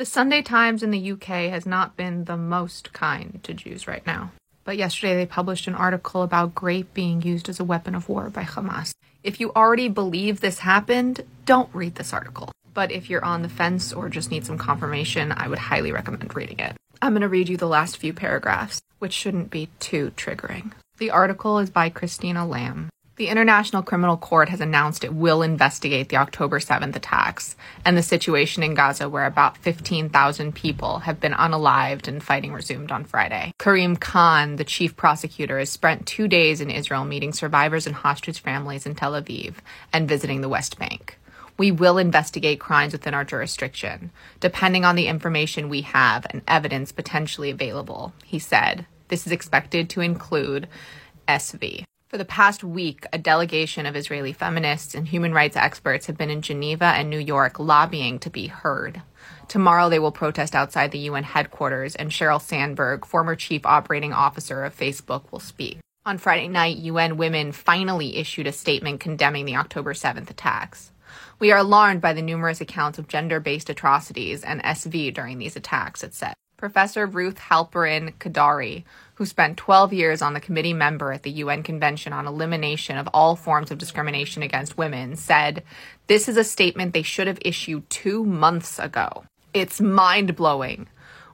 The Sunday Times in the UK has not been the most kind to Jews right now. But yesterday they published an article about grape being used as a weapon of war by Hamas. If you already believe this happened, don't read this article. But if you're on the fence or just need some confirmation, I would highly recommend reading it. I'm going to read you the last few paragraphs, which shouldn't be too triggering. The article is by Christina Lamb. The International Criminal Court has announced it will investigate the October 7th attacks and the situation in Gaza, where about 15,000 people have been unalived and fighting resumed on Friday. Karim Khan, the chief prosecutor, has spent two days in Israel meeting survivors and hostage families in Tel Aviv and visiting the West Bank. We will investigate crimes within our jurisdiction, depending on the information we have and evidence potentially available, he said. This is expected to include SV. For the past week, a delegation of Israeli feminists and human rights experts have been in Geneva and New York lobbying to be heard. Tomorrow, they will protest outside the UN headquarters, and Sheryl Sandberg, former chief operating officer of Facebook, will speak. On Friday night, UN Women finally issued a statement condemning the October 7th attacks. We are alarmed by the numerous accounts of gender based atrocities and SV during these attacks, it said. Professor Ruth Halperin Kaddari, who spent 12 years on the committee member at the UN Convention on Elimination of All Forms of Discrimination Against Women, said, This is a statement they should have issued two months ago. It's mind blowing.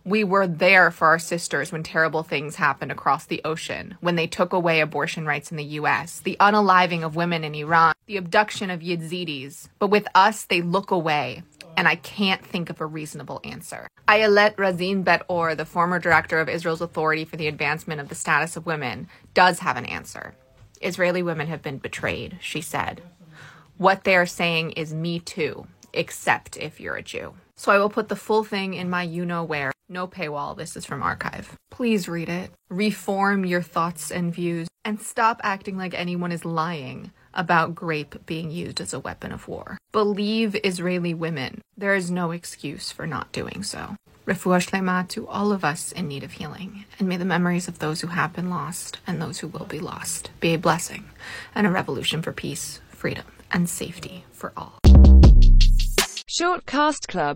We were there for our sisters when terrible things happened across the ocean, when they took away abortion rights in the US, the unaliving of women in Iran, the abduction of Yazidis. But with us, they look away and I can't think of a reasonable answer. Ayelet Razin Bet Or, the former director of Israel's Authority for the Advancement of the Status of Women, does have an answer. Israeli women have been betrayed, she said. What they are saying is me too, except if you're a Jew. So I will put the full thing in my you know where. No paywall, this is from archive. Please read it. Reform your thoughts and views and stop acting like anyone is lying about grape being used as a weapon of war. Believe Israeli women. There is no excuse for not doing so. Refuah shlema to all of us in need of healing, and may the memories of those who have been lost and those who will be lost be a blessing and a revolution for peace, freedom, and safety for all. Shortcast Club